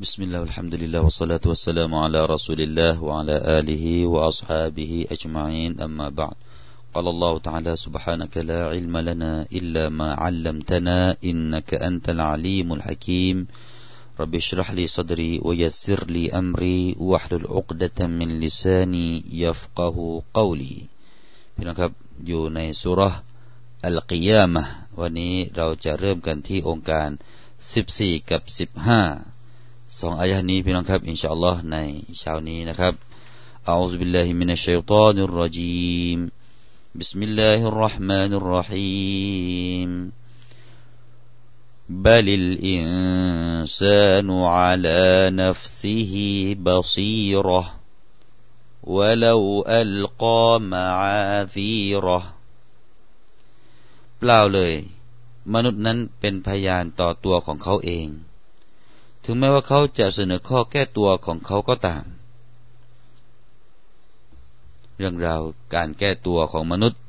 بسم الله والحمد لله والصلاة والسلام على رسول الله وعلى آله وأصحابه أجمعين أما بعد قال الله تعالى سبحانك لا علم لنا إلا ما علمتنا إنك أنت العليم الحكيم رب اشرح لي صدري ويسر لي أمري واحلل عقدة من لساني يفقه قولي พี่น้องครับอยู่ในสุรอัลกิยามะวันนี้เราจะเริ่มกันที่องค์การ14กับ15 สองอายะนี้พี่น้องครับอินชาอัลลอฮ์ในเช้านี้นะครับ أعوذ بالله من الشيطان الرجيم بسم الله الرحمن الرحيم بل الإنسان على نفسه بصيرة ولو ألقى معاذيره เปล่าเลย มนุษย์นั้นเป็นพยานต่อตัวของเขาเอง ถึงแม้ว่าเขาจะเสนอข้อแก้ตัวของเขาก็ตาม เรื่องราวการแก้ตัวของมนุษย์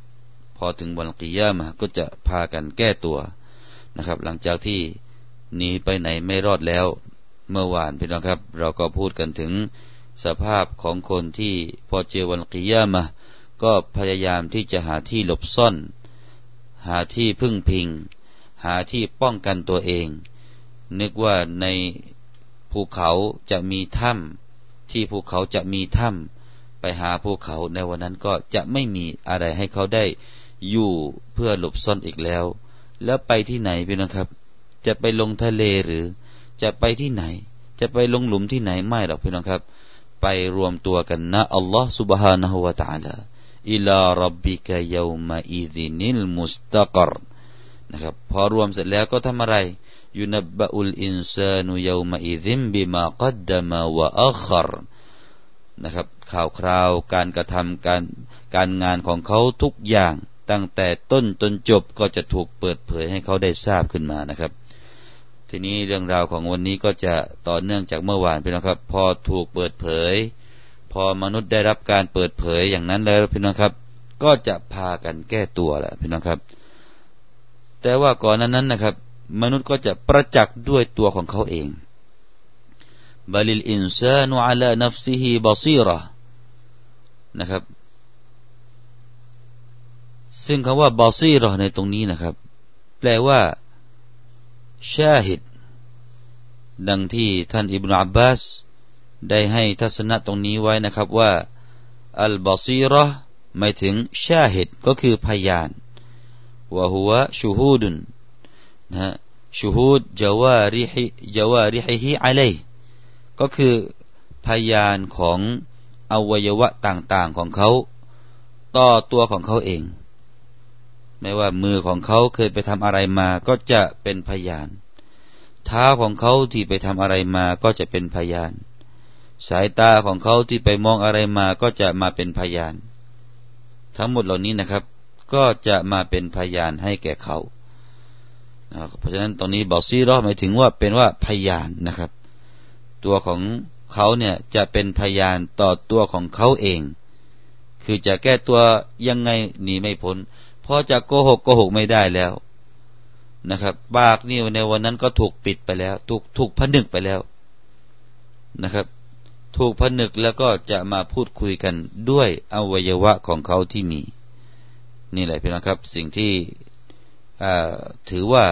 พอถึงวันกิยามาก็จะพากันแก้ตัวนะครับ หลังจากที่หนีไปไหนไม่รอดแล้ว เมื่อวานพี่น้องครับ เราก็พูดกันถึงสภาพของคนที่พอเจอวันกิยามาก็พยายามที่จะหาที่หลบซ่อน หาที่พึ่งพิง หาที่ป้องกันตัวเอง นึกว่าในภูเขาจะมีถ้ำที่ภูเขาจะมีถ้ำไปหาภูเขาในวันนั้นก็จะไม่มีอะไรให้เขาได้อยู่เพื่อหลบซ่อนอีกแล้ว แล้วไปที่ไหนพี่นะครับ จะไปลงทะเลหรือ จะไปที่ไหน จะไปลงหลุมที่ไหนไม่หรอกพี่น้องครับ ไปรวมตัวกันนะอัลลอฮ์ سبحانه และ تعالى อิลารับบิกะยามาอิซินิลมุสตะกรนะครับ พอรวมเสร็จแล้วก็ทำอะไร ยุนบะอุลอินซานุยามาอิซิมบิมากัดมาวะอัครนะครับข่าวคราวการกระทำการการงานของเขาทุกอย่าง ตั้งแต่ต้นจนจบก็จะถูกเปิดเผยให้เขาได้ทราบขึ้นมานะครับ ทีนี้เรื่องราวของวันนี้ก็จะต่อเนื่องจากเมื่อวานพี่น้องครับ พอถูกเปิดเผย พอมนุษย์ได้รับการเปิดเผยอย่างนั้นแล้วพี่น้องครับ ก็จะพากันแก้ตัวแหละพี่น้องครับ แต่ว่าก่อนนั้นนะครับ มนุษย์ก็จะประจักษ์ด้วยตัวของเขาเองบาลิลอินซานุอัลานัฟซิฮิบาซีรนะครับ ซึ่งคำว่าบาซีรในตรงนี้นะครับ แปลว่าชาฮิดดังที่ท่านอิบนาอับบาส ได้ให้ทัศนะตรงนี้ไว้นะครับว่า อัลบาซีรหมายถึงชาฮิดก็คือพยานวะฮุวะชูฮูดุน นะชูฮูดจาวาริฮิจาวาริฮิฮิอะลัยก็คือพยานของอวัยวะต่างๆของเขาต่อตัวของเขาเอง ไม่ว่ามือของเขาเคยไปทำอะไรมาก็จะเป็นพยาน เท้าของเขาที่ไปทำอะไรมาก็จะเป็นพยาน สายตาของเขาที่ไปมองอะไรมาก็จะมาเป็นพยาน ทั้งหมดเหล่านี้นะครับ ก็จะมาเป็นพยานให้แก่เขา เพราะฉะนั้นตรงนี้บอซีรอหมายถึงว่าเป็นว่าพยานนะครับ ตัวของเขาเนี่ยจะเป็นพยานต่อตัวของเขาเอง คือจะแก้ตัวยังไงหนีไม่พ้นเพราะจะโกหกโกหกไม่ได้แล้วนะครับปากนี่ในวันนั้นก็ถูกปิดไปแล้ว ถูกถูกผนึกไปแล้วนะครับ ถูกผนึกแล้วก็จะมาพูดคุยกันด้วยอวัยวะของเขาที่มี นี่แหละพี่น้องครับ สิ่งที่ ถือว่า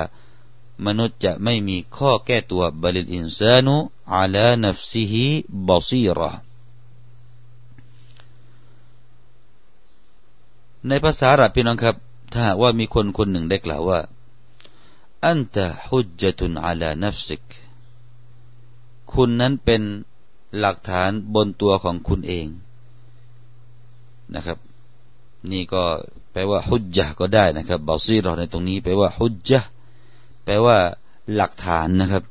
มนุษย์จะไม่มีข้อแก้ตัวبل الإنسان على نفسه بصيرةในภาษาอาหรับพี่น้องครับ ถ้าว่ามีคนคนหนึ่งได้กล่าวว่าأنت حجة على نفسكคุณนั้นเป็นหลักฐานบนตัวของคุณเองนะครับ นี่ก็ แปลว่าฮุจจ์ก็ได้นะครับบาซีรอในตรงนี้แปลว่าฮุจจ์แปลว่าหลักฐานนะครับ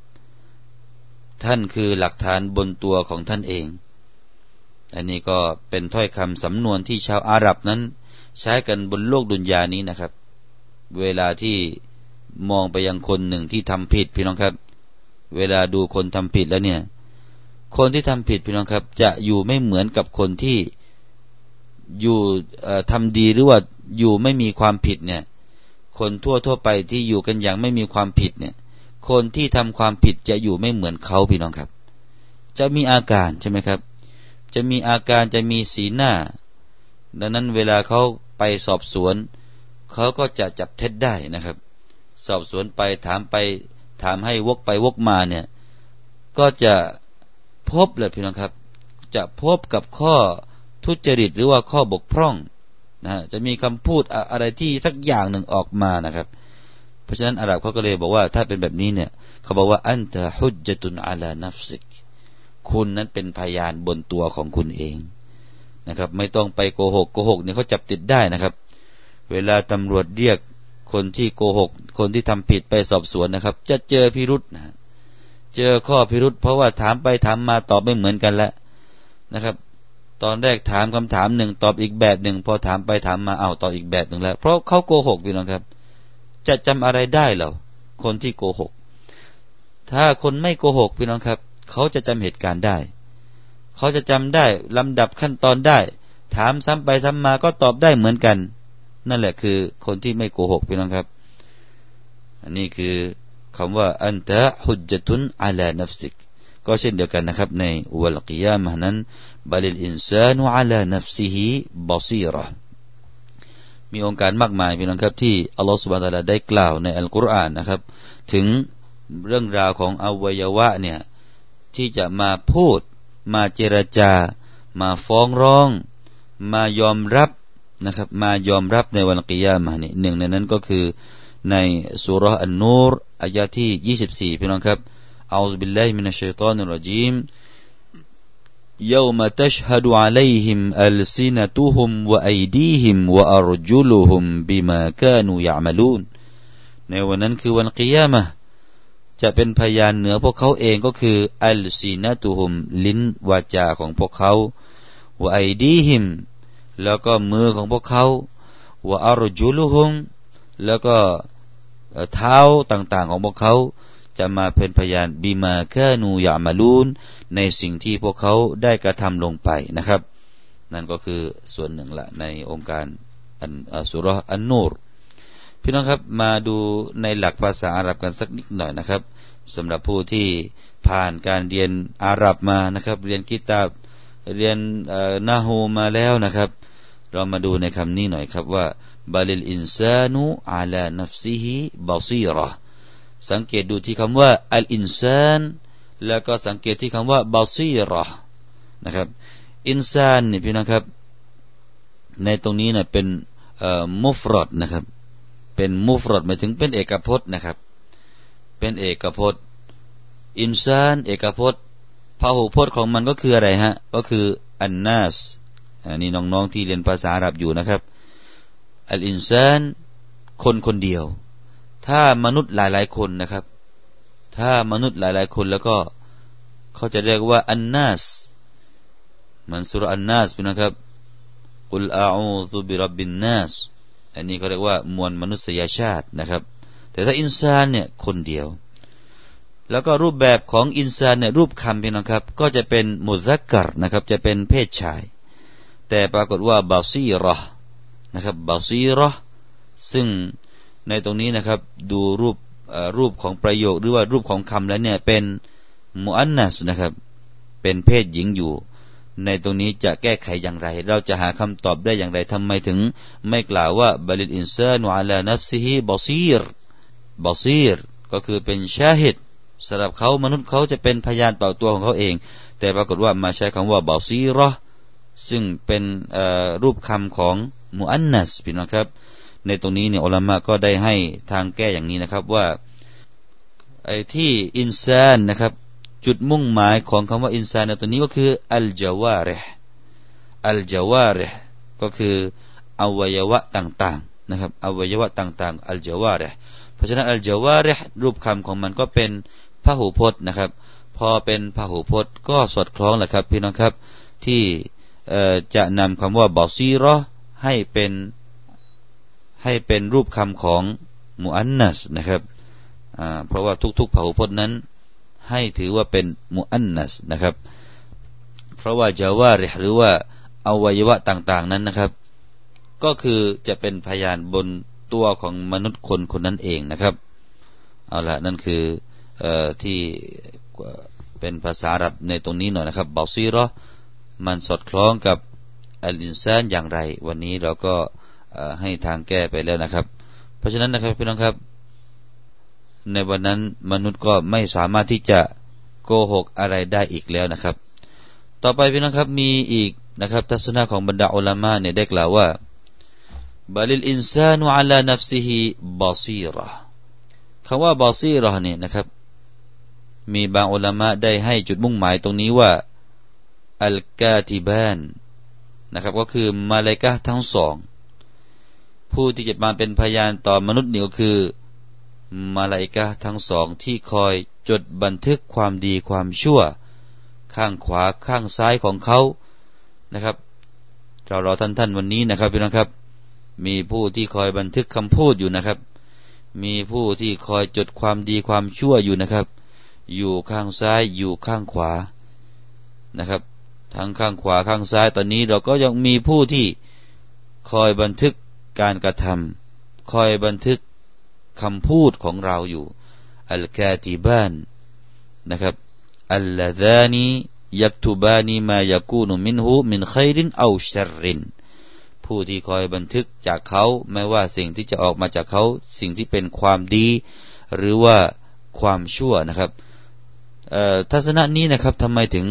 ท่านคือหลักฐานบนตัวของท่านเอง อันนี้ก็เป็นถ้อยคำสำนวนที่ชาวอาหรับนั้น ใช้กันบนโลกดุนยานี้นะครับ เวลาที่มองไปยังคนหนึ่งที่ทำผิดพี่น้องครับ เวลาดูคนทำผิดแล้วเนี่ย คนที่ทำผิดพี่น้องครับ จะอยู่ไม่เหมือนกับคนที่ อยู่ทำดีหรือว่าอยู่ไม่มีความผิดเนี่ย คนทั่วทั่วไปที่อยู่กันอย่างไม่มีความผิดเนี่ย คนที่ทำความผิดจะอยู่ไม่เหมือนเขาพี่น้องครับ จะมีอาการใช่ไหมครับ จะมีอาการจะมีสีหน้า ดังนั้นเวลาเขาไปสอบสวนเขาก็จะจับเท็จได้นะครับ สอบสวนไปถามไปถามให้วกไปวกมาเนี่ย ก็จะพบเลยพี่น้องครับ จะพบกับข้อ ทุจริตหรือว่าข้อบกพร่องนะจะมีคำพูดอะไรที่สักอย่างหนึ่งออกมานะครับ เพราะฉะนั้นอาหรับเขาก็เลยบอกว่าถ้าเป็นแบบนี้เนี่ย เขาบอกว่าอันตะฮุจตุนอาลานัฟซิกคุณนั้นเป็นพยานบนตัวของคุณเองนะครับ ไม่ต้องไปโกหกโกหกเนี่ยเขาจับติดได้นะครับ เวลาตำรวจเรียกคนที่โกหก คนที่ทำผิดไปสอบสวนนะครับ จะเจอพิรุษนะเจอข้อพิรุษเพราะว่าถามไปถามมาตอบไม่เหมือนกันแล้วนะครับ ตอนแรกถามคำถามหนึ่งตอบอีกแบบหนึ่งพอถามไปถามมาเอาตอบอีกแบบหนึ่งแล้ว เพราะเขาโกหกพี่น้องครับ จะจำอะไรได้เหรอคนที่โกหก ถ้าคนไม่โกหกพี่น้องครับ เขาจะจำเหตุการณ์ได้ เขาจะจำได้ลำดับขั้นตอนได้ ถามซ้ำไปซ้ำมาก็ตอบได้เหมือนกัน นั่นแหละคือคนที่ไม่โกหกพี่น้องครับ อันนี้คือคำว่าأنت حجة على نفسكก็เช่นเดียวกันนะครับ ในวันกิยามะนั้น بل الإنسان على نفسه بصيرةมีโองการมากมายพี่น้องครับที่อัลลอฮฺสุบานตะลาได้กล่าวในอัลกุรอานนะครับ ถึงเรื่องราวของอวัยวะเนี่ยที่จะมาพูด มาเจรจา มาฟ้องร้อง มายอมรับนะครับ มายอมรับในวันกิยามะนี่หนึ่งในนั้นก็คือในสุรษอันนูรอายะที่ 24 พี่น้องครับอัลลอฮฺบิลลาฮิมินัชชัยฏอนิรรจีม يوم تشهد عليهم ألسنتهم وأيديهم وأرجلهم بما كانوا يعملون ในวันนั้นคือวันกิยามะจะเป็นพยานเหนือพวกเขาเองก็คืออัลซีนตุฮุมลิ้นวาจาของพวกเขาวะไอดีหิมแล้วก็มือของพวกเขาวะอารจุลุฮุมแล้วก็เท้าต่างๆของพวกเขา จะมาเป็นพยานบีมาแค่นูยามาลูน ในสิ่งที่พวกเขาได้กระทำลงไปนะครับ นั่นก็คือส่วนหนึ่งละในองค์การอันสุรอันนูรพี่น้องครับมาดูในหลักภาษาอาหรับกันสักนิดหน่อยนะครับสำหรับผู้ที่ผ่านการเรียนอาหรับมานะครับ เรียนกิตาบเรียนนาฮูมาแล้วนะครับ เรามาดูในคำนี้หน่อยครับว่าبل الإنسان على نفسه بصيرةสังเกตดูที่คำว่าالإنسان แล้วก็สังเกตที่คำว่าبصيرةนะครับ إنسانนี่พี่น้องครับ ในตรงนี้นะเป็นمفردนะครับ เป็นมุฟรอดหมายถึงเป็นเอกพจน์นะครับ เป็นเอกพจน์ อินซาน เอกพจน์พหูพจน์ของมันก็คืออะไรฮะ ก็คืออันนัสอันนี้น้องๆที่เรียนภาษาอาหรับอยู่นะครับ อัลอินซาน คนคนเดียว ถ้ามนุษย์หลายๆคนนะครับ ถ้ามนุษย์หลายๆคนแล้วก็ เขาจะเรียกว่าอันนัสมันสุรอันนัสนะครับกุลอาอูซุบิรับบินนัสอันนี้เขาเรียกว่ามวลมนุษยชาตินะครับ แต่ถ้าอินซานเนี่ยคนเดียว แล้วก็รูปแบบของอินซานเนี่ยรูปคำพี่น้องครับ ก็จะเป็นมุซักกรนะครับ จะเป็นเพศชาย แต่ปรากฏว่าบาซีรอนะครับบาซีรอซึ่งในตรงนี้นะครับ ดูรูปรูปของประโยคหรือว่ารูปของคำแล้วเนี่ยเป็น มุอันนัสนะครับ เป็นเพศหญิงอยู่ ในตรงนี้จะแก้ไขอย่างไร เราจะหาคำตอบได้อย่างไรทำไมถึง ไม่กล่าวว่าบลิลอินซานุอัลานัฟซิฮิบาซีรบาซีรก็คือเป็นชาฮิดสำหรับเขามนุษย์เขาจะเป็นพยานต่อตัวของเขาเอง แต่ปรากฏว่ามาใช้คำว่าบาซีรอซึ่งเป็นรูปคำของมุอันนัสพี่น้องครับ ในตรงนี้เนี่ยอัลามะก็ได้ให้ทางแก้อย่างนี้นะครับว่าไอ้ที่อินซานนะครับ จุดมุ่งหมายของคำว่าอินซานในตัวนี้ก็คืออัลจาวาเรอัลจาวาเรก็คืออวัยวะต่างๆนะครับอวัยวะต่างๆอัลจาวาเรเพราะฉะนั้นอัลจาวาเรรูปคำของมันก็เป็นพหูพจน์นะครับ พอเป็นพหูพจน์ก็สอดคล้องแหละครับพี่น้องครับที่จะนำคำว่าบอซีรอให้เป็นให้เป็นรูปคำของมุอันนัสนะครับเพราะว่าทุกๆพหูพจน์นั้น ให้ถือว่าเป็นมุอันนัสนะครับ เพราะว่าจาวาริหรือว่าอวัยวะต่างๆนั้นนะครับ ก็คือจะเป็นพยานบนตัวของมนุษย์คนคนนั้นเองนะครับเอาละนั่นคืออที่เป็นภาษาอรับในตรงนี้หน่อยนะครับบอซีรอมันสอดคล้องกับอัลินซานอย่างไร วันนี้เราก็ให้ทางแก้ไปแล้วนะครับ เพราะฉะนั้นนะครับพี่น้องครับ ในวันนั้นมนุษย์ก็ไม่สามารถที่จะโกหกอะไรได้อีกแล้วนะครับ ต่อไปพี่น้องครับมีอีกนะครับ ทัศนะของบรรดาอัลามะเนี่ยได้กล่าวว่าบาลิลอินซานุอัลานัฟซิฮิบาซีระคำว่าบาซีระเนี่ยนะครับ มีบางอัลามะได้ให้จุดมุ่งหมายตรงนี้ว่าอัลกาติบานนะครับ ก็คือมาเลกะทั้งสอง ผู้ที่จะมาเป็นพยานต่อมนุษย์นี่ก็คือ มาลาอิกะทั้งสองที่คอยจดบันทึกความดีความชั่ว ข้างขวาข้างซ้ายของเขานะครับ เรารอท่านท่านวันนี้นะครับพี่น้องครับ มีผู้ที่คอยบันทึกคำพูดอยู่นะครับ มีผู้ที่คอยจดความดีความชั่วอยู่นะครับ อยู่ข้างซ้ายอยู่ข้างขวานะครับ ทั้งข้างขวาข้างซ้ายตอนนี้เราก็ยังมีผู้ที่คอยบันทึกการกระทำคอยบันทึก คำพูดของเราอยู่อัลกาติบานนะครับอัลลาดานียักตุบานีมายากูนุมินหูมินไครินเอาชรินผู้ที่คอยบันทึกจากเขาไม่ว่าสิ่งที่จะออกมาจากเขา สิ่งที่เป็นความดี หรือว่าความชั่วนะครับทัศนะนี้นะครับทำไมถึง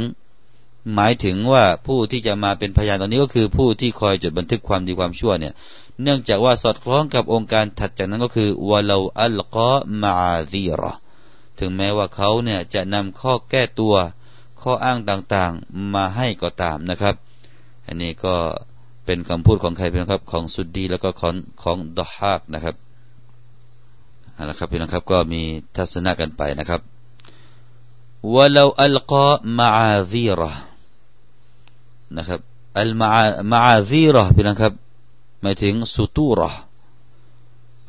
หมายถึงว่าผู้ที่จะมาเป็นพยานตอนนี้ก็คือผู้ที่คอยจดบันทึกความดีความชั่วเนี่ย เนื่องจากว่าสอดคล้องกับองค์การถัดจากนั้นก็คือวะลาอัลกอมาซีรอถึงแม้ว่าเขาเนี่ยจะนำข้อแก้ตัว ข้ออ้างต่างๆมาให้ก็ตามนะครับ อันนี้ก็เป็นคำพูดของใครเป็นครับ ของสุดดีแล้วก็ของของดอฮากนะครับนะครับพี่น้องครับก็มีทัศนะกันไปนะครับวะลาอัลกอมาซีรอนะครับอัลมามาซีรอพี่น้องครับ หมายถึงสุตูรอ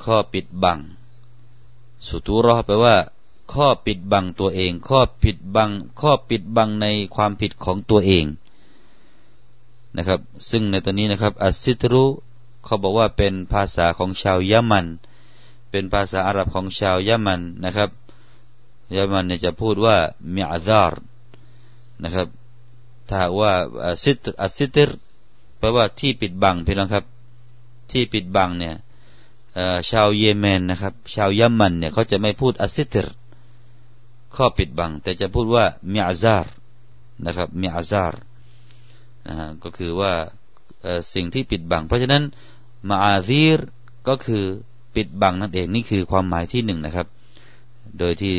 ข้อปิดบัง สุตูรอแปลว่า ข้อปิดบังตัวเอง ข้อปิดบัง ข้อปิดบังในความผิดของตัวเองนะครับ ซึ่งในตัวนี้นะครับ السترเขาบอกว่าเป็นภาษาของชาวยะมัน เป็นภาษาอาหรับของชาวยะมันนะครับยะมันเนี่ยจะพูดว่าمعذارนะครับ ถ้าว่าالستر السترแปลว่าที่ปิดบังพี่น้องครับ ที่ปิดบังเนี่ยชาวเยเมนนะครับ ชาวยามันเนี่ยเขาจะไม่พูดالسترข้อปิดบัง แต่จะพูดว่าمعذار นะครับ معذارนะก็คือว่าสิ่งที่ปิดบัง เพราะฉะนั้นمعاذيرก็คือปิดบังนั่นเองนี่คือความหมายที่หนึ่งนะครับ โดยที่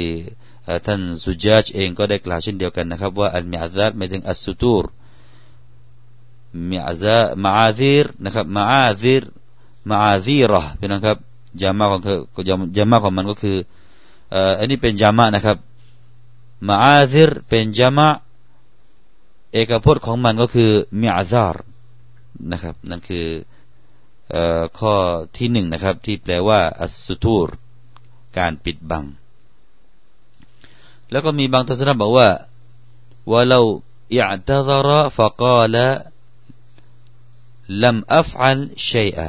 ท่านสุจาจเองก็ได้กล่าวเช่นเดียวกันนะครับ ว่าالمعذارหมายถึงالستور معذار معاذيرนะครับمعاذير معاذيرهพี่น้องครับจามาของคือจามาของมันก็คืออันนี้เป็นจามานะครับมาอาซิรเป็นจามาเอกพจน์ของมันก็คือมิอาซาร์นะครับ นั่นคือข้อที่หนึ่งนะครับ ที่แปลว่าอัสสุตูร การปิดบัง แล้วก็มีบางทัศนะบอกว่าว่าเราอิอัตซาระฟะกาลลัมอัฟอัลชัยอะ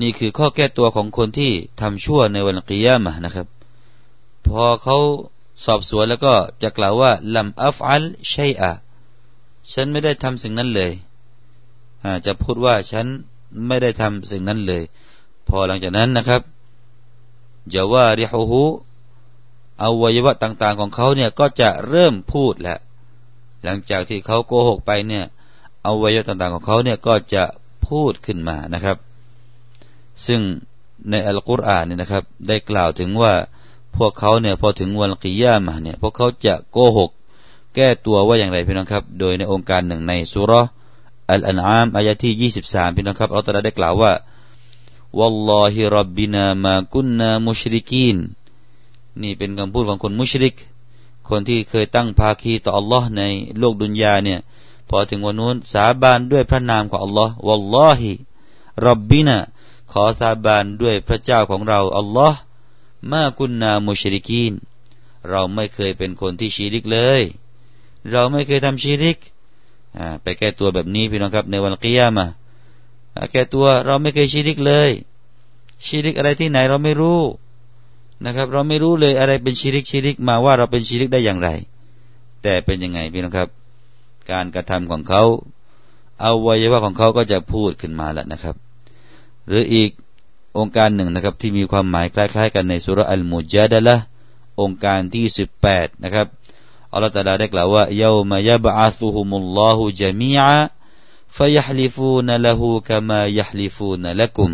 นี่คือข้อแก้ตัวของคนที่ทำชั่วในวันกิยามะนะครับ พอเขาสอบสวนแล้วก็จะกล่าวว่าลัมอัฟอัลชัยอะฉันไม่ได้ทำสิ่งนั้นเลยจะพูดว่าฉันไม่ได้ทำสิ่งนั้นเลย พอหลังจากนั้นนะครับจะว่าริฮูฮูอวัยวะต่าง ๆ ของเขาเนี่ยก็จะเริ่มพูดแหละหลังจากที่เขาโกหกไปเนี่ยอวัยวะต่างๆของเขาเนี่ยก็จะพูดขึ้นมานะครับ ซึ่งในอัลกุรอานเนี่ยนะครับ ได้กล่าวถึงว่าพวกเขาเนี่ยพอถึงวันกิยามาเนี่ยพวกเขาจะโกหก แก้ตัวว่าอย่างไรพี่น้องครับ โดยในองค์การหนึ่งในสุรอัลอันอามอายะที่ยี่สิบสามพี่น้องครับอัลตราได้กล่าวว่า والله ربنا ما كنا مشركين นี่เป็นคำพูดของคนมุชริก คนที่เคยตั้งภาคีต่ออัลลอฮ์ในโลกดุนยาเนี่ยพอถึงวันนู้นสาบานด้วยพระนามของอัลลอฮ์วัลลอฮิรับบินา ขอสาบานด้วยพระเจ้าของเราอัลลอฮ์มากุนนามุชริกีน เราไม่เคยเป็นคนที่ชีริกเลย เราไม่เคยทำชีริกไปแก้ตัวแบบนี้พี่น้องครับ ในวันกิยามะแก้ตัวเราไม่เคยชีริกเลยชีริกอะไรที่ไหนเราไม่รู้นะครับ เราไม่รู้เลยอะไรเป็นชิริกชิริกมาว่าเราเป็นชิริกได้อย่างไร แต่เป็นยังไงพี่น้องครับ การกระทำของเขาเอาวัยวะของเขาก็จะพูดขึ้นมาแล้วนะครับ หรืออีกองค์การหนึ่งนะครับที่มีความหมายคล้าย ๆ กันในสุรอัลมุจาดะละองค์การที่สิบแปดนะครับอัลลอฮฺตาลาได้กล่าวว่าเยามายบอาซุฮุมุลลอฮุจามีอะفيحلفون له كما يحلفون لكم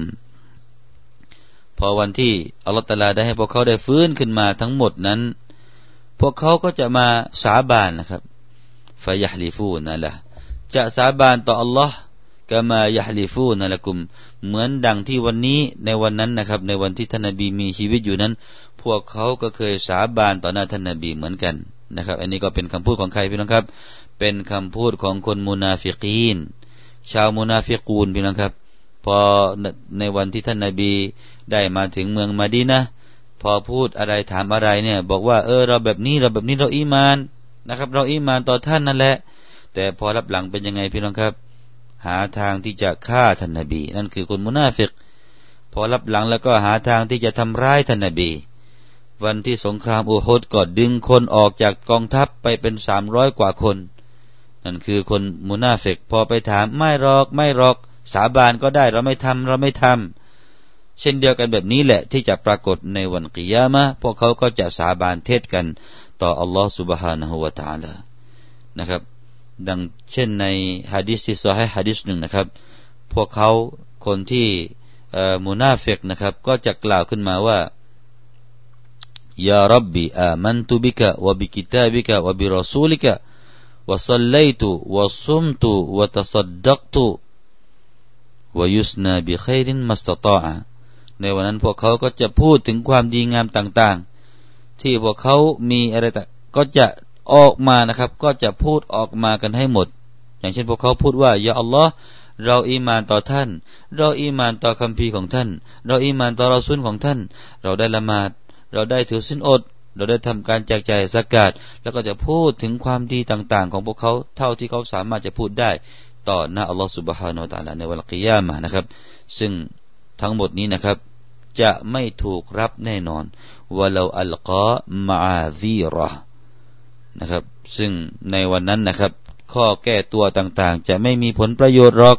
พอวันที่อัลลอฮฺตาลาได้ให้พวกเขาได้ฟื้นขึ้นมาทั้งหมดนั้น พวกเขาก็จะมาสาบานนะครับفيحلفون لهจะสาบานต่ออัลลอฮ์ كما يحلفون لكم เหมือนดังที่วันนี้ในวันนั้นนะครับ ในวันที่ท่านนบีมีชีวิตอยู่นั้น พวกเขาก็เคยสาบานต่อหน้าท่านนบีเหมือนกันนะครับ อันนี้ก็เป็นคำพูดของใครพี่น้องครับ เป็นคำพูดของคนมุนาฟิกีน ชาวมุนาฟิกูนพี่น้องครับ พอในวันที่ท่านนบีได้มาถึงเมืองมาดีนะพอพูดอะไรถามอะไรเนี่ย บอกว่าเออเราแบบนี้เราแบบนี้เราอีมานนะครับ เราอีมานต่อท่านนั่นแหละ แต่พอลับหลังเป็นยังไงพี่น้องครับ หาทางที่จะฆ่าท่านนบี นั่นคือคนมุนาฟิกพอลับหลังแล้วก็หาทางที่จะทำร้ายท่านนบี วันที่สงครามอูฮดก็ดึงคนออกจากกองทัพไปเป็นสามร้อยกว่าคน นั่นคือคนมุนาฟิกพอไปถามไม่รอกไม่รอกสาบานก็ได้เราไม่ทำเราไม่ทำ เช่นเดียวกันแบบนี้แหละที่จะปรากฏในวันกิยามะพวกเขาก็จะสาบานเทศกันต่ออัลลอฮฺสุบฮานะฮูวะตาลานะครับ ดังเช่นในฮะดิษที่ซอให้ฮะดิษหนึ่งนะครับ พวกเขาคนที่มูนาเฟกนะครับ ก็จะกล่าวขึ้นมาว่าيا رب آمنت بك وبكتابك وبرسولك وصليت وصمت وتصدقت ويثني بخير ما استطاعในวันนั้นพวกเขาก็จะพูดถึงความดีงามต่าง ๆ ที่พวกเขามีอะไรก็จะ ออกมานะครับ ก็จะพูดออกมากันให้หมด อย่างเช่นพวกเขาพูดว่าيا اللهเราอีมานต่อท่าน เราอีมานต่อคำพีของท่าน เราอีมานต่อเราซุนของท่าน เราได้ละหมาด เราได้ถือสินอด เราได้ทำการแจกจ่ายสกาดแล้วก็จะพูดถึงความดีต่างๆ ของพวกเขาเท่าที่เขาสามารถจะพูดได้ต่อหน้าอัลลอฮฺสุบฮานาอัลลอฮในวันกิยามานะครับ ซึ่งทั้งหมดนี้นะครับ จะไม่ถูกรับแน่นอนว่าเราอัลกอมาซีรอ นะครับ ซึ่งในวันนั้นนะครับ ข้อแก้ตัวต่างๆ จะไม่มีผลประโยชน์หรอก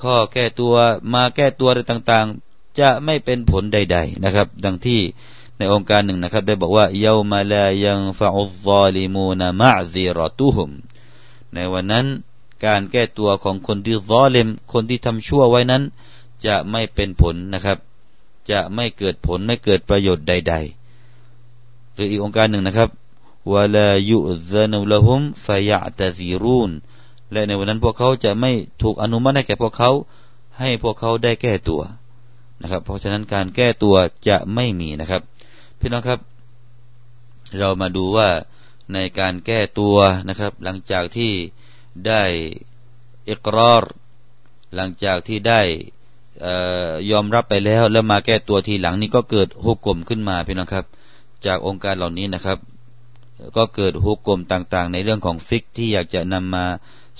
ข้อแก้ตัวมาแก้ตัวอะไรต่างๆ จะไม่เป็นผลใด ๆนะครับ ดังที่ในองค์การหนึ่งนะครับ ได้บอกว่าเยามาลายังฟาอุซอลิมูนามะซีรอตุฮุมในวันนั้นการแก้ตัวของคนที่ซอเลมคนที่ทำชั่วไว้นั้น จะไม่เป็นผลนะครับ จะไม่เกิดผลไม่เกิดประโยชน์ใด ๆ หรืออีกองค์การหนึ่งนะครับ วลายุซานุละหุมฟยะตะซีรูนและในวันนั้นพวกเขาจะไม่ถูกอนุมัติให้แก่พวกเขา ให้พวกเขาได้แก้ตัวนะครับ เพราะฉะนั้นการแก้ตัวจะไม่มีนะครับ พี่น้องครับ เรามาดูว่าในการแก้ตัวนะครับ หลังจากที่ได้อิกรอรหลังจากที่ได้ยอมรับไปแล้วแล้วมาแก้ตัวทีหลังนี้ก็เกิดหุกกลมขึ้นมาพี่น้องครับ จากองค์การเหล่านี้นะครับ ก็เกิดหุกกลมต่างๆ ในเรื่องของฟิกที่อยากจะนำมา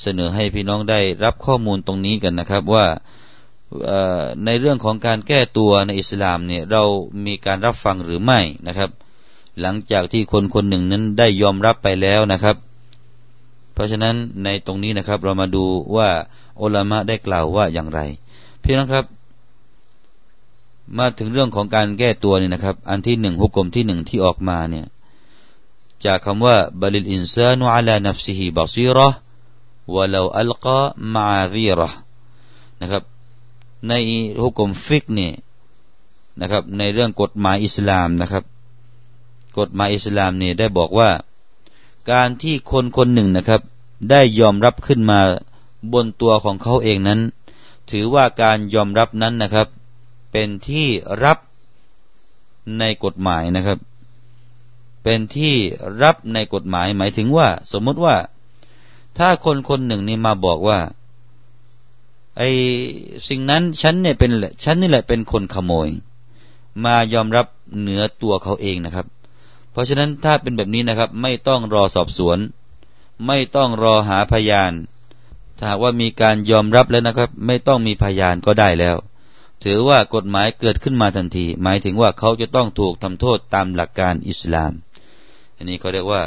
เสนอให้พี่น้องได้รับข้อมูลตรงนี้กันนะครับว่าในเรื่องของการแก้ตัวในอิสลามเนี่ยเรามีการรับฟังหรือไม่นะครับ หลังจากที่คนคนหนึ่งนั้นได้ยอมรับไปแล้วนะครับ เพราะฉะนั้นในตรงนี้นะครับ เรามาดูว่าอุลามะได้กล่าวว่าอย่างไรพี่น้องครับ มาถึงเรื่องของการแก้ตัวนี่นะครับ อันที่หนึ่งฮุก่มที่หนึ่งที่ออกมาเนี่ย จากคำว่าبل الإنسان على نفسه بصيرة ولو ألقى معاذيرهนะครับ ในฮุก่มฟิกเนี่ยนะครับ ในเรื่องกฎหมายอิสลามนะครับ กฎหมายอิสลามเนี่ยได้บอกว่า การที่คนคนหนึ่งนะครับ ได้ยอมรับขึ้นมาบนตัวของเขาเองนั้น ถือว่าการยอมรับนั้นนะครับ เป็นที่รับในกฎหมายนะครับ เป็นที่รับในกฎหมายหมายถึงว่า สมมติว่า ถ้าคนคนหนึ่งนี่มาบอกว่า ไอสิ่งนั้นฉันเนี่ยเป็นฉันนี่แหละเป็นคนขโมย มายอมรับเหนือตัวเขาเองนะครับ เพราะฉะนั้นถ้าเป็นแบบนี้นะครับ ไม่ต้องรอสอบสวน ไม่ต้องรอหาพยาน ถ้าว่ามีการยอมรับแล้วนะครับ ไม่ต้องมีพยานก็ได้แล้ว ถือว่ากฎหมายเกิดขึ้นมาทันที หมายถึงว่าเขาจะต้องถูกทำโทษตามหลักการอิสลาม อันนี้เขาเรียกว่า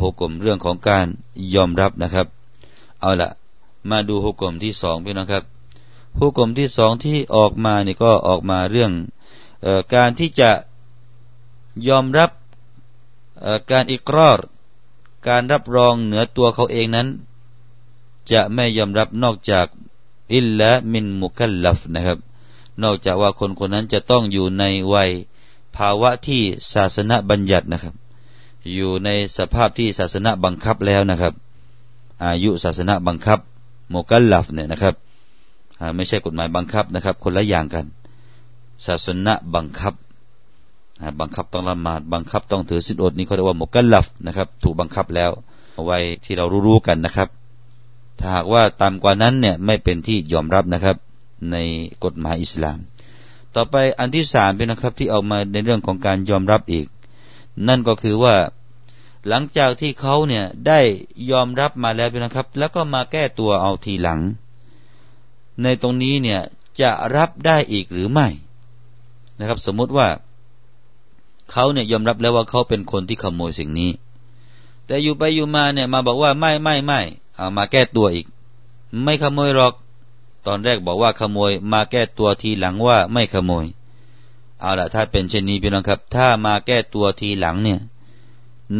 ฮุกกลมเรื่องของการยอมรับนะครับ เอาละมาดูฮุกกลมที่สองพี่น้องครับฮุกกลมที่สองที่ออกมานี่ก็ออกมาเรื่องอการที่จะยอมรับการอิกรอรการรับรองเหนือตัวเขาเองนั้น จะไม่ยอมรับนอกจากอิลละมินมุคัลลัฟนะครับ นอกจากว่าคนคนนั้นจะต้องอยู่ในวัยภาวะที่ศาสนาบัญญัตินะครับ อยู่ในสภาพที่ศาสนาบังคับแล้วนะครับ อายุศาสนาบังคับโมุคัลลัฟเนี่ยนะครับไม่ใช่กฎหมายบังคับนะครับ คนละอย่างกัน ศาสนาบังคับบังคับต้องละหมาดบังคับต้องถือศีลอดนี่เขาเรียกว่าโมกัลลัฟนะครับ ถูกบังคับแล้วเอาไว้ที่เรารู้ๆกันนะครับ ถ้าหากว่าต่ำกว่านั้นเนี่ยไม่เป็นที่ยอมรับนะครับ ในกฎหมายอิสลาม ต่อไปอันที่สามเป็นนะครับที่เอามาในเรื่องของการยอมรับอีก นั่นก็คือว่า หลังจากที่เขาเนี่ยได้ยอมรับมาแล้วนะครับ แล้วก็มาแก้ตัวเอาทีหลัง ในตรงนี้เนี่ยจะรับได้อีกหรือไม่นะครับ สมมุติว่าเขาเนี่ยยอมรับแล้วว่าเขาเป็นคนที่ขโมยสิ่งนี้ แต่อยู่ไปอยู่มาเนี่ยมาบอกว่าไม่ไม่ไม่เอามาแก้ตัวอีก ไม่ขโมยหรอก ตอนแรกบอกว่าขโมย มาแก้ตัวทีหลังว่าไม่ขโมย เอาละถ้าเป็นเช่นนี้พี่น้องครับ ถ้ามาแก้ตัวทีหลังเนี่ย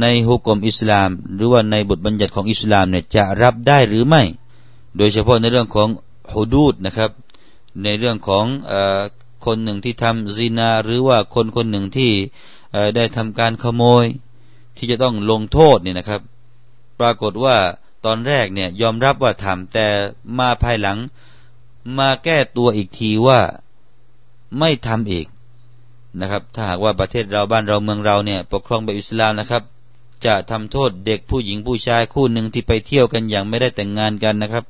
ในฮุกกลมอิสลาม หรือว่าในบทบัญญัติของอิสลามเนี่ยจะรับได้หรือไม่ โดยเฉพาะในเรื่องของฮุดูดนะครับ ในเรื่องของอคนหนึ่งที่ทำซีนา หรือว่าคนคนหนึ่งที่ได้ทำการขโมย ที่จะต้องลงโทษเนี่ยนะครับ ปรากฏว่าตอนแรกเนี่ยยอมรับว่าทำแต่มาภายหลังมาแก้ตัวอีกทีว่าไม่ทำอีก นะครับ ถ้าหากว่าประเทศเราบ้านเราเมืองเราเนี่ยปกครองแบบอิสลามนะครับ จะทำโทษเด็กผู้หญิงผู้ชายคู่หนึ่งที่ไปเที่ยวกันอย่างไม่ได้แต่งงานกันนะครับ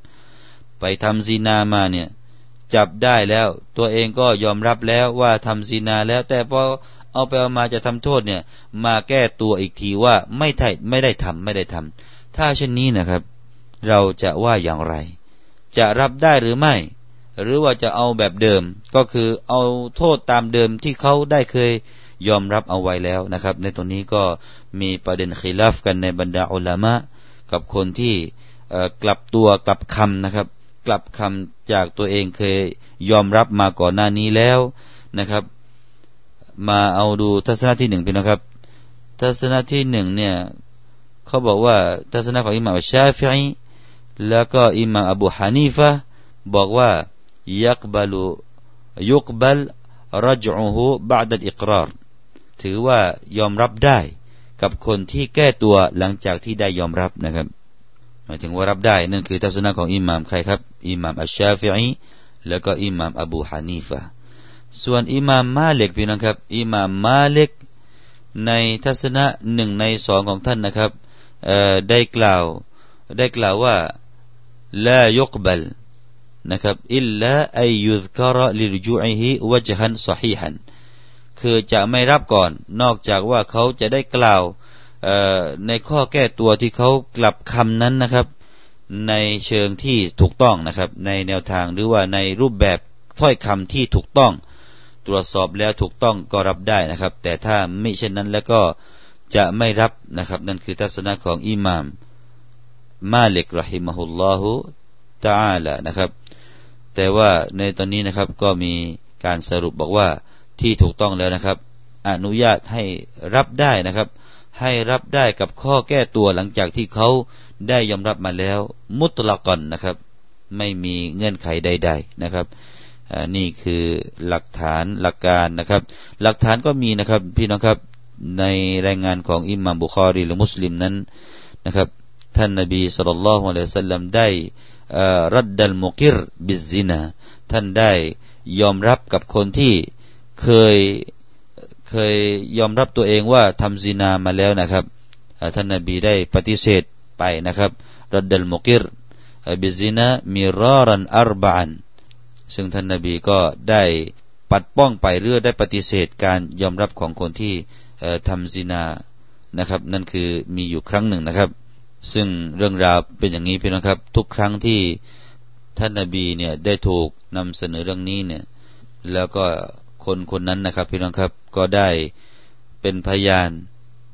ไปทำซีนามาเนี่ยจับได้แล้ว ตัวเองก็ยอมรับแล้วว่าทำซีนาแล้ว แต่พอเอาไปเอามาจะทำโทษเนี่ย มาแก้ตัวอีกทีว่าไม่ไ้ไม่ได้ทำไม่ได้ทำถ้าเช่นนี้นะครับ เราจะว่าอย่างไร จะรับได้หรือไม่ หรือว่าจะเอาแบบเดิม ก็คือเอาโทษตามเดิมที่เขาได้เคยยอมรับเอาไว้แล้วนะครับ ในตรงนี้ก็มีประเด็นขีลาฟกันในบรรดาอุลามะกับคนที่กลับตัวกลับคำนะครับ กลับคำจากตัวเองเคยยอมรับมาก่อนหน้านี้แล้วนะครับ มาเอาดูทัศนะที่หนึ่งพี่นะครับ ทัศนะที่หนึ่งเนี่ยเขาบอกว่าทัศนะของอิหม่ามชาฟิอีแล้วก็อิหม่ามอบูฮานีฟะบอกว่า يقبل يقبل رجوعه بعد الإقرار ถือว่ายอมรับได้กับคนที่แก้ตัวหลังจากที่ได้ยอมรับนะครับหมายถึงว่ารับได้นั่นคือทัศนะของอิหม่ามใครครับอิหม่ามอัชชาฟิอีแล้วก็อิหม่ามอบูฮานีฟะส่วนอิหม่ามมาเล็กพี่น้องครับอิหม่ามมาเล็กในทัศนะหนึ่งในสองของท่านนะครับได้กล่าวได้กล่าวว่าลายกบัล นะครับอิลลาอายุดกระลิรจุอิฮิวจฮันสฮีฮันคือจะไม่รับก่อน นอกจากว่าเขาจะได้กล่าวในข้อแก้ตัวที่เขากลับคำนั้นนะครับ ในเชิงที่ถูกต้องนะครับ ในแนวทางหรือว่าในรูปแบบถ้อยคำที่ถูกต้อง ตรวจสอบแล้วถูกต้องก็รับได้นะครับ แต่ถ้าไม่เช่นนั้นแล้วก็จะไม่รับนะครับ นั่นคือทัศนะของอิหม่าม มาลิกรหิมะฮุลลอฮุตาอาละนะครับ แต่ว่าในตอนนี้นะครับก็มีการสรุปบอกว่าที่ถูกต้องแล้วนะครับ อนุญาตให้รับได้นะครับ ให้รับได้กับข้อแก้ตัวหลังจากที่เขาได้ยอมรับมาแล้ว มุตละก่อนนะครับ ไม่มีเงื่อนไขใด ๆนะครับนี่คือหลักฐานหลักการนะครับ หลักฐานก็มีนะครับ พี่น้องครับในรายงานของอิมามบุคอรีหรือมุสลิมนั้นนะครับ ท่านนบีสุลต่านละฮ์อะลัยฮิสัลลัมได้ รัดดัลมุกิรบิซินาท่านได้ยอมรับกับคนที่เคยเคยยอมรับตัวเองว่าทำซินามาแล้วนะครับท่านนบีได้ปฏิเสธไปนะครับرد المقر بالزنا مرارا أربعاซึ่งท่านนาบีก็ได้ปัดป้องไปเรื่อยได้ปฏิเสธการยอมรับของคนที่ทำซินานะครับ นั่นคือมีอยู่ครั้งหนึ่งนะครับ ซึ่งเรื่องราวเป็นอย่างนี้พี่น้องครับ ทุกครั้งที่ท่านนาบีเนี่ยได้ถูกนำเสนอเรื่องนี้เนี่ย แล้วก็คนคนนั้นนะครับพี่น้องครับก็ได้เป็นพยาน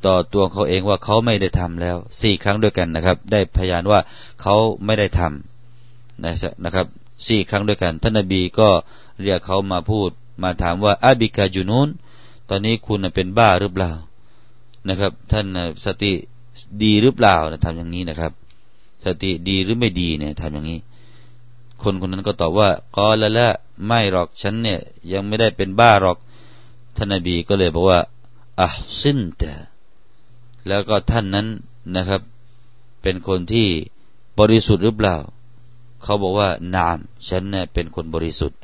ต่อตัวเขาเองว่าเขาไม่ได้ทำแล้วสี่ครั้งด้วยกันนะครับ ได้พยานว่าเขาไม่ได้ทำนะครับสี่ครั้งด้วยกัน ท่านนบีก็เรียกเขามาพูด มาถามว่าอาบิกาจุนุนตอนนี้คุณเป็นบ้าหรือเปล่านะครับ ท่านสติ ดีหรือเปล่านะทำอย่างนี้นะครับ สติดีหรือไม่ดีเนี่ยทำอย่างนี้ คนคนนั้นก็ตอบว่ากอละละไม่หรอกฉันเนี่ย ยังไม่ได้เป็นบ้าหรอกท่านนบีก็เลยบอกว่าอัพซินแต่แล้วก็ท่านนั้นนะครับ เป็นคนที่บริสุทธิ์หรือเปล่า เขาบอกว่านามฉันเนี่ยเป็นคนบริสุทธิ์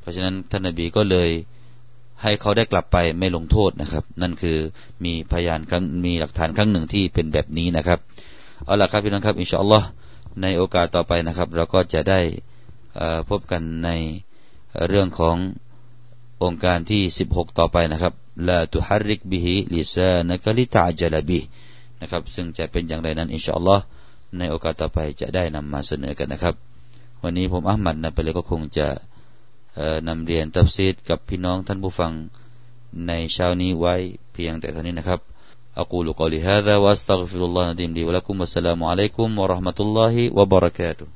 เพราะฉะนั้นท่านนบีก็เลย ให้เขาได้กลับไปไม่ลงโทษนะครับ นั่นคือมีพยานครั้งมีหลักฐานครั้งหนึ่งที่เป็นแบบนี้นะครับเอาละครับพี่น้องครับอินชาอัลลอฮ์ในโอกาสต่อไปนะครับ เราก็จะได้พบกันในเรื่องขององค์การที่ 16 ต่อไปนะครับลาตุฮาริกบิฮิลิซานกลิตาจลบินะครับ ซึ่งจะเป็นอย่างไรนั้นอินชาอัลลอฮ์ในโอกาสต่อไปจะได้นำมาเสนอกันนะครับ วันนี้ผมอัลมัดนะไปเลยก็คงจะ นำเรียนตัฟซีดกับพี่น้องท่านผู้ฟังในเช้านี้ไว้เพียงแต่เท่านี้นะครับ أقول قولي هذا وأستغفر الله العظيم لي ولكم والسلام عليكم ورحمة الله وبركاته